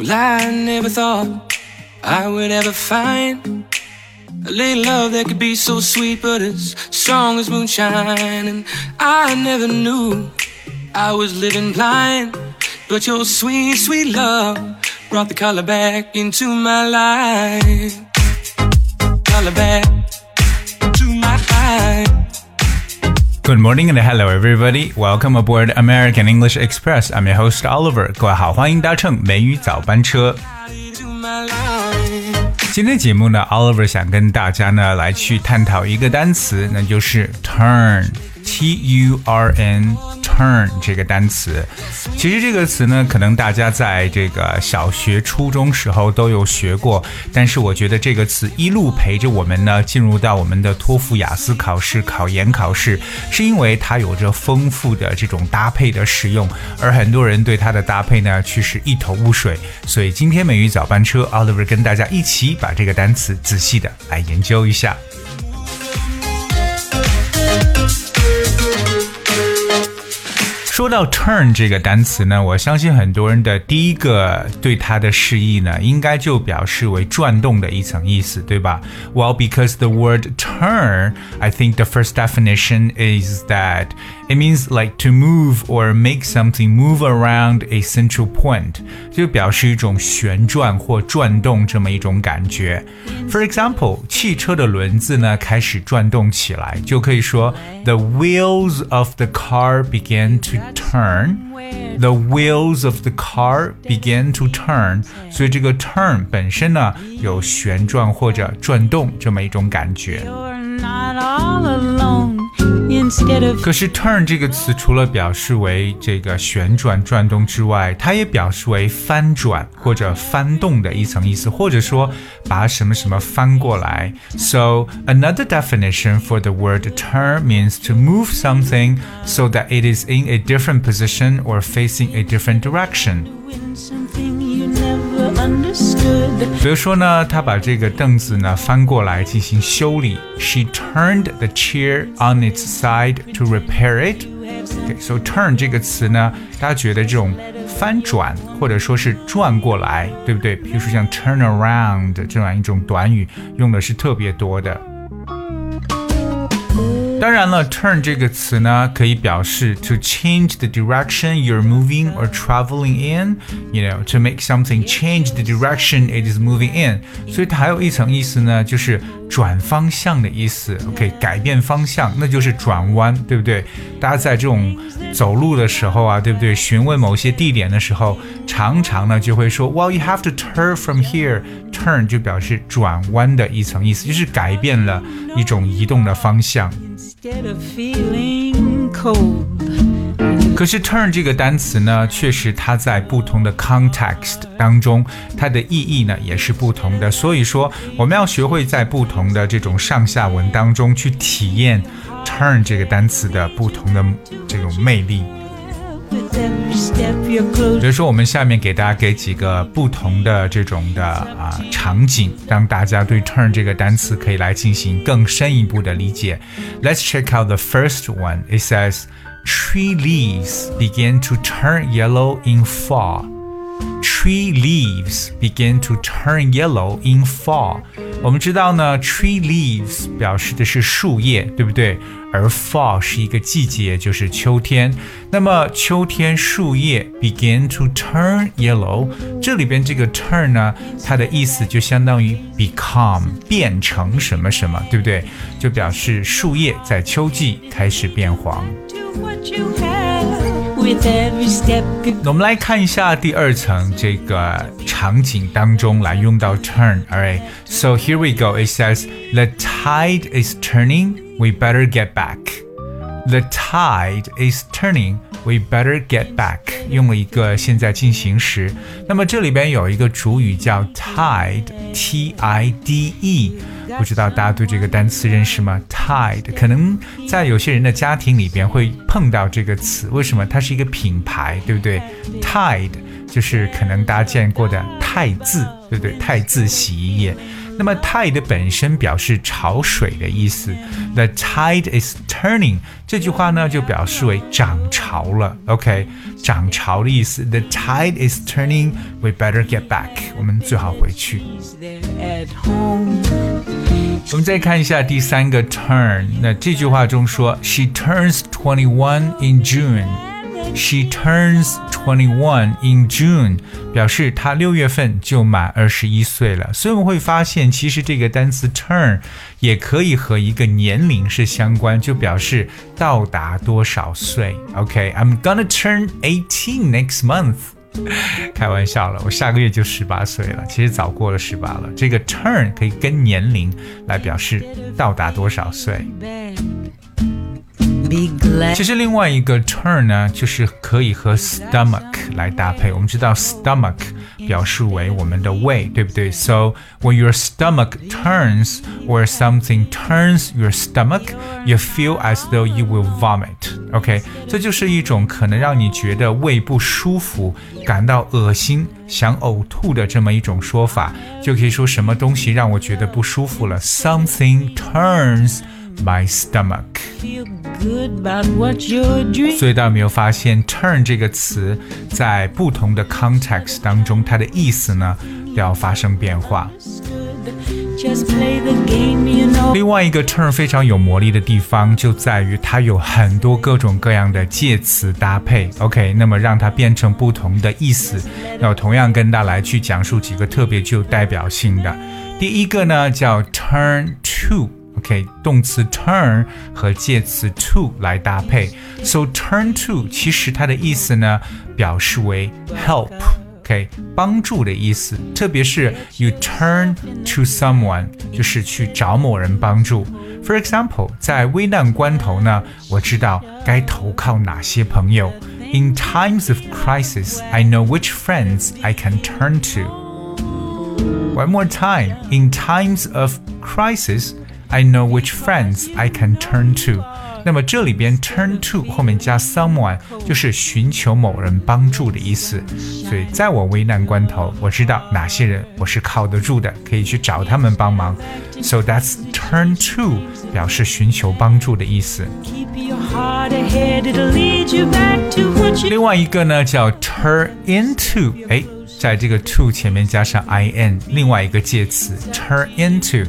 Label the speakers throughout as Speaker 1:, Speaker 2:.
Speaker 1: Well, I never thought I would ever find a little love that could be so sweet, but as strong as moonshine. And I never knew I was living blind, but your sweet, sweet love brought the color back into my life. Color back to my life.
Speaker 2: Good morning and hello everybody. Welcome aboard American English Express. I'm your host Oliver. 各位好，欢迎搭乘美语早班车。今天节目呢，Oliver 想跟大家呢来去探讨一个单词，那就是 turn turn，T U R N。这个单词，其实这个词呢，可能大家在这个小学、初中时候都有学过，但是我觉得这个词一路陪着我们呢，进入到我们的托福、雅思考试、考研考试，是因为它有着丰富的这种搭配的使用，而很多人对它的搭配呢，却是一头雾水。所以今天美语早班车，Oliver 跟大家一起把这个单词仔细的来研究一下。说到 turn 这个单词呢，我相信很多人的第一个对它的释义呢，应该就表示为转动的一层意思，对吧？Well, because the word turn, I think the first definition is that it means like to move or make something move around a central point，就表示一种旋转或转动这么一种感觉。For example，汽车的轮子呢开始转动起来，就可以说 the wheels of the car began to turn. The wheels of the car began to turn. 所以这个 turn 本身呢有旋转或者转动这么一种感觉。
Speaker 3: You're not all alone. Instead of
Speaker 2: 可是 turn 这个词除了表示为这个旋转转动之外，它也表示为翻转或者翻动的一层意思，或者说把什么什么翻过来。So another definition for the word turn means to move something so that it is in a different position or facing a different direction. 比如说呢他把这个凳子呢翻过来进行修理。She turned the chair on its side to repair it. Okayso turn 这个词呢大家觉得这种翻转或者说是转过来对不对？比如说像 turn around 这样一种短语用的是特别多的。当然了，turn 这个词呢，可以表示 to change the direction you're moving or traveling in. You know, to make something change the direction it is moving in. 所以它还有一层意思呢，就是转方向的意思。OK，改变方向，那就是转弯，对不对？大家在这种走路的时候啊，对不对？询问某些地点的时候，常常呢就会说，Well, you have to turn from here. Turn 就表示转弯的一层意思，就是改变了一种移动的方向。
Speaker 3: Instead of feeling cold.
Speaker 2: 可是 turn 这个单词呢，确实它在不同的 context 当中，它的意义呢也是不同的。所以说，我们要学会在不同的这种上下文当中去体验 turn 这个单词的不同的这种魅力。比
Speaker 3: closer.
Speaker 2: 如说，我们下面给大家给几个不同的这种的啊场景，让大家对 turn 这个单词可以来进行更深一步的理解。Let's check out the first one. It says, "Tree leaves begin to turn yellow in fall." Tree leaves begin to turn yellow in fall。我们知道呢，tree leaves 表示的是树叶，对不对？而 fall 是一个季节，就是秋天。那么秋天树叶 begin to turn yellow，这里边这个 turn 呢，它的意思就相当于 become 变成什么什么，对不对？就表示树叶在秋季开始变黄。我们来看一下第二层这个场景当中来用到 turn。Alright, so here we go. It says the tide is turning. We better get back. The tide is turning. We better get back. 用了一个现在进行时。那么这里边有一个主语叫 tide，T I D E。不知道大家对这个单词认识吗？Tide 可能在有些人的家庭里边会碰到这个词，为什么？它是一个品牌，对不对？Tide 就是可能大家见过的汰渍，对不对？汰渍洗衣液。那么 tide 本身表示潮水的意思，the tide is turning 这句话呢就表示为涨潮了，OK，涨潮的意思，the tide is turning，we better get back，我们最好回去。
Speaker 3: there at home.
Speaker 2: 我们再看一下第三个 turn，那这句话中说，She turns twenty one in June。 She turns twenty one in June，表示她六月份就满二十一岁了。所以我们会发现，其实这个单词 turn 也可以和一个年龄是相关，就表示到达多少岁。OK，I'm、gonna turn eighteen next month。开玩笑了，我下个月就十八岁了，其实早过了十八了。这个 turn 可以跟年龄来表示到达多少岁。
Speaker 3: Be glad.
Speaker 2: 其实另外一个 turn 呢，就是可以和 stomach 来搭配。我们知道 stomach 表示为我们的胃，对不对？So when your stomach turns or something turns your stomach, you feel as though you will vomit. OK，这就是一种可能让你觉得胃不舒服、感到恶心、想呕吐的这么一种说法，就可以说什么东西让我觉得不舒服了。Something turns My stomach.
Speaker 3: Feel good about what you're doing.
Speaker 2: 所以大家有没有发现 “turn” 这个词在不同的 context 当中，它的意思呢都要发生变化。另外一个 turn 非常有魔力的地方就在于它有很多各种各样的介词搭配。OK，那么让它变成不同的意思。那我同样跟大家来去讲述几个特别具有代表性的。第一个呢叫 turn to。OK，动词 turn 和介词 to 来搭配。So turn to 其实它的意思呢，表示为 help。OK，帮助的意思，特别是 you turn to someone，就是去找某人帮助。For example，在危难关头呢，我知道该投靠哪些朋友。In times of crisis, I know which friends I can turn to. One more time. In times of crisis, I know which friends I can turn to. 那么这里边 turn to 后面加 someone 就是寻求某人帮助的意思。所以在我危难关头，我知道哪些人我是靠得住的，可以去找他们帮忙。So that's turn to 表示寻求帮助的意思。
Speaker 3: Keep your heart ahead, it'll lead you back to what you
Speaker 2: 另外一个呢叫 turn into，哎，在这个 to 前面加上 in，另外一个介词 turn into。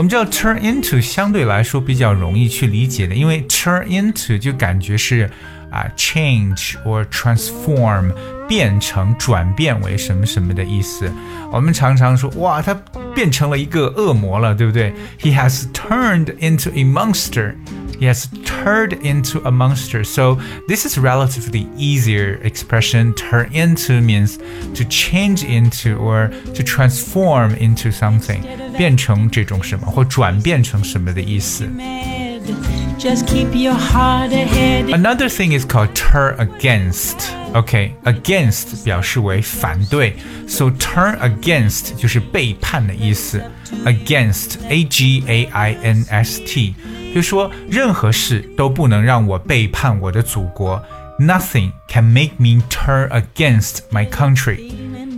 Speaker 2: 我们知道 turn into 相对来说比较容易去理解的，因为 turn into 就感觉是啊 change or transform 变成转变为什么什么的意思。我们常常说哇，他变成了一个恶魔了，对不对？He has turned into a monster. He has turned into a monster. So this is relatively easier expression. Turn into means to change into or to transform into something. 变成这种什么或转变成什么的意思。
Speaker 3: mad. Just keep your heart ahead.
Speaker 2: Another thing is called turn against. OK, against 表示为反对，so turn against 就是背叛的意思。Against, A G A I N S T， 就说任何事都不能让我背叛我的祖国。Nothing can make me turn against my country.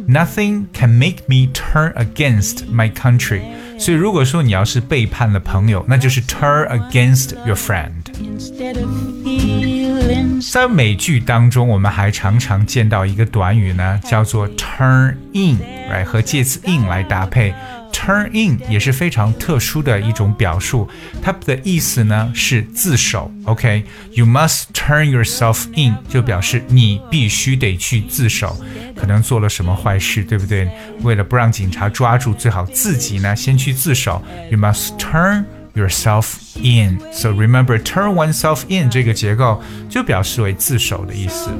Speaker 2: Nothing can make me turn against my country. 所以如果说你要是背叛了朋友，那就是 turn against your friend。
Speaker 3: Instead of feeling
Speaker 2: 在美剧当中，我们还常常见到一个短语呢，叫做 turn in，right 和介词 in 来搭配。 Turn in 也是非常特殊的一种表述，它的意思呢是自首。OK，you、must turn yourself in 就表示你必须得去自首，可能做了什么坏事，对不对？为了不让警察抓住，最好自己呢先去自首。You must turn yourself in. So remember, turn oneself in 这个结构就表示为自首的意思。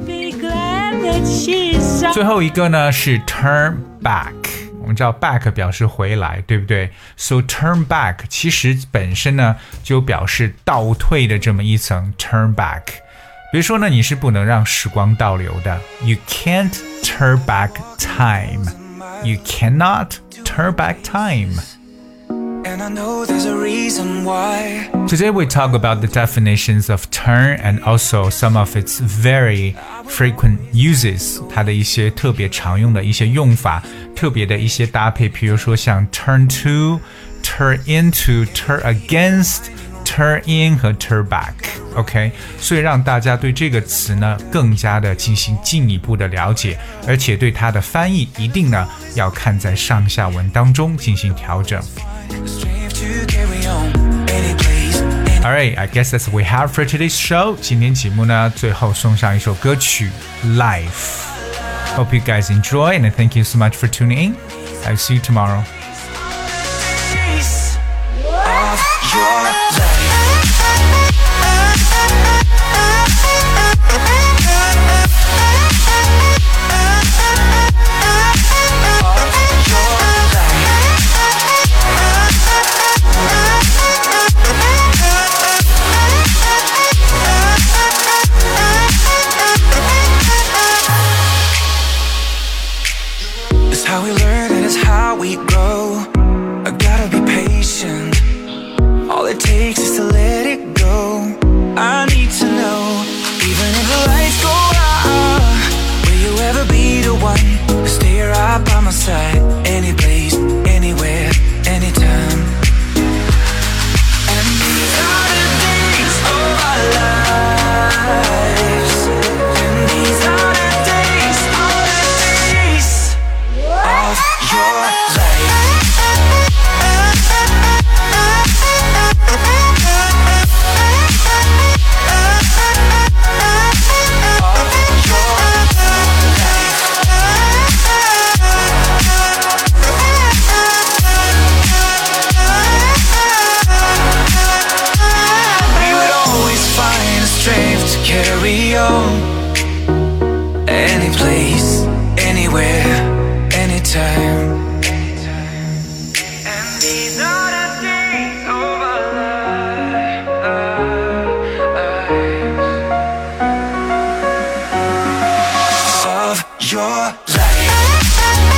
Speaker 2: 最后一个呢是 turn back。我们知道 back 表示回来，对不对？So turn back 其实本身呢就表示倒退的这么一层 turn back。比如说呢，你是不能让时光倒流的。You can't turn back time. You cannot turn back time. Today we talk about the definitions of turn and also some of its very frequent uses，它的一些特别常用的一些用法，特别的一些搭配，比如说像 turn to、turn into、turn against。 turn in 和 turn back，OK，、okay? 所以让大家对这个词呢更加的进行进一步的了解，而且对它的翻译一定呢要看在上下文当中进行调整。Alright, I guess that's what we have for today's show. 今天节目呢，最后送上一首歌曲《Life》。Hope you guys enjoy and thank you so much for tuning in. I'll see you tomorrow. weeks. It's Yeah.